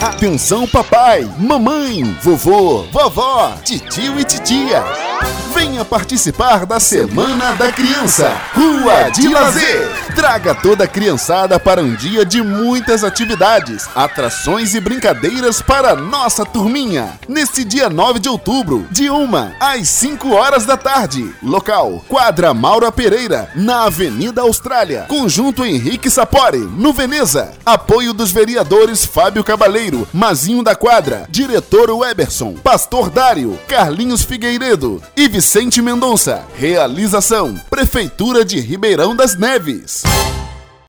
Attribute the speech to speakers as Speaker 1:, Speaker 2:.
Speaker 1: Atenção papai, mamãe, vovô, vovó, titio e titia. Venha participar da Semana da Criança, Rua de Lazer. Traga toda a criançada para um dia de muitas atividades, atrações e brincadeiras para nossa turminha. Neste dia 9 de outubro, de 1 às 5 horas da tarde. Local: Quadra Maura Pereira, na Avenida Austrália. Conjunto Henrique Sapori, no Veneza. Apoio dos vereadores Fábio Cabaleiro, Mazinho da Quadra, Diretor Weberson, Pastor Dário, Carlinhos Figueiredo e Vicente Mendonça. Realização: Prefeitura de Ribeirão das Neves.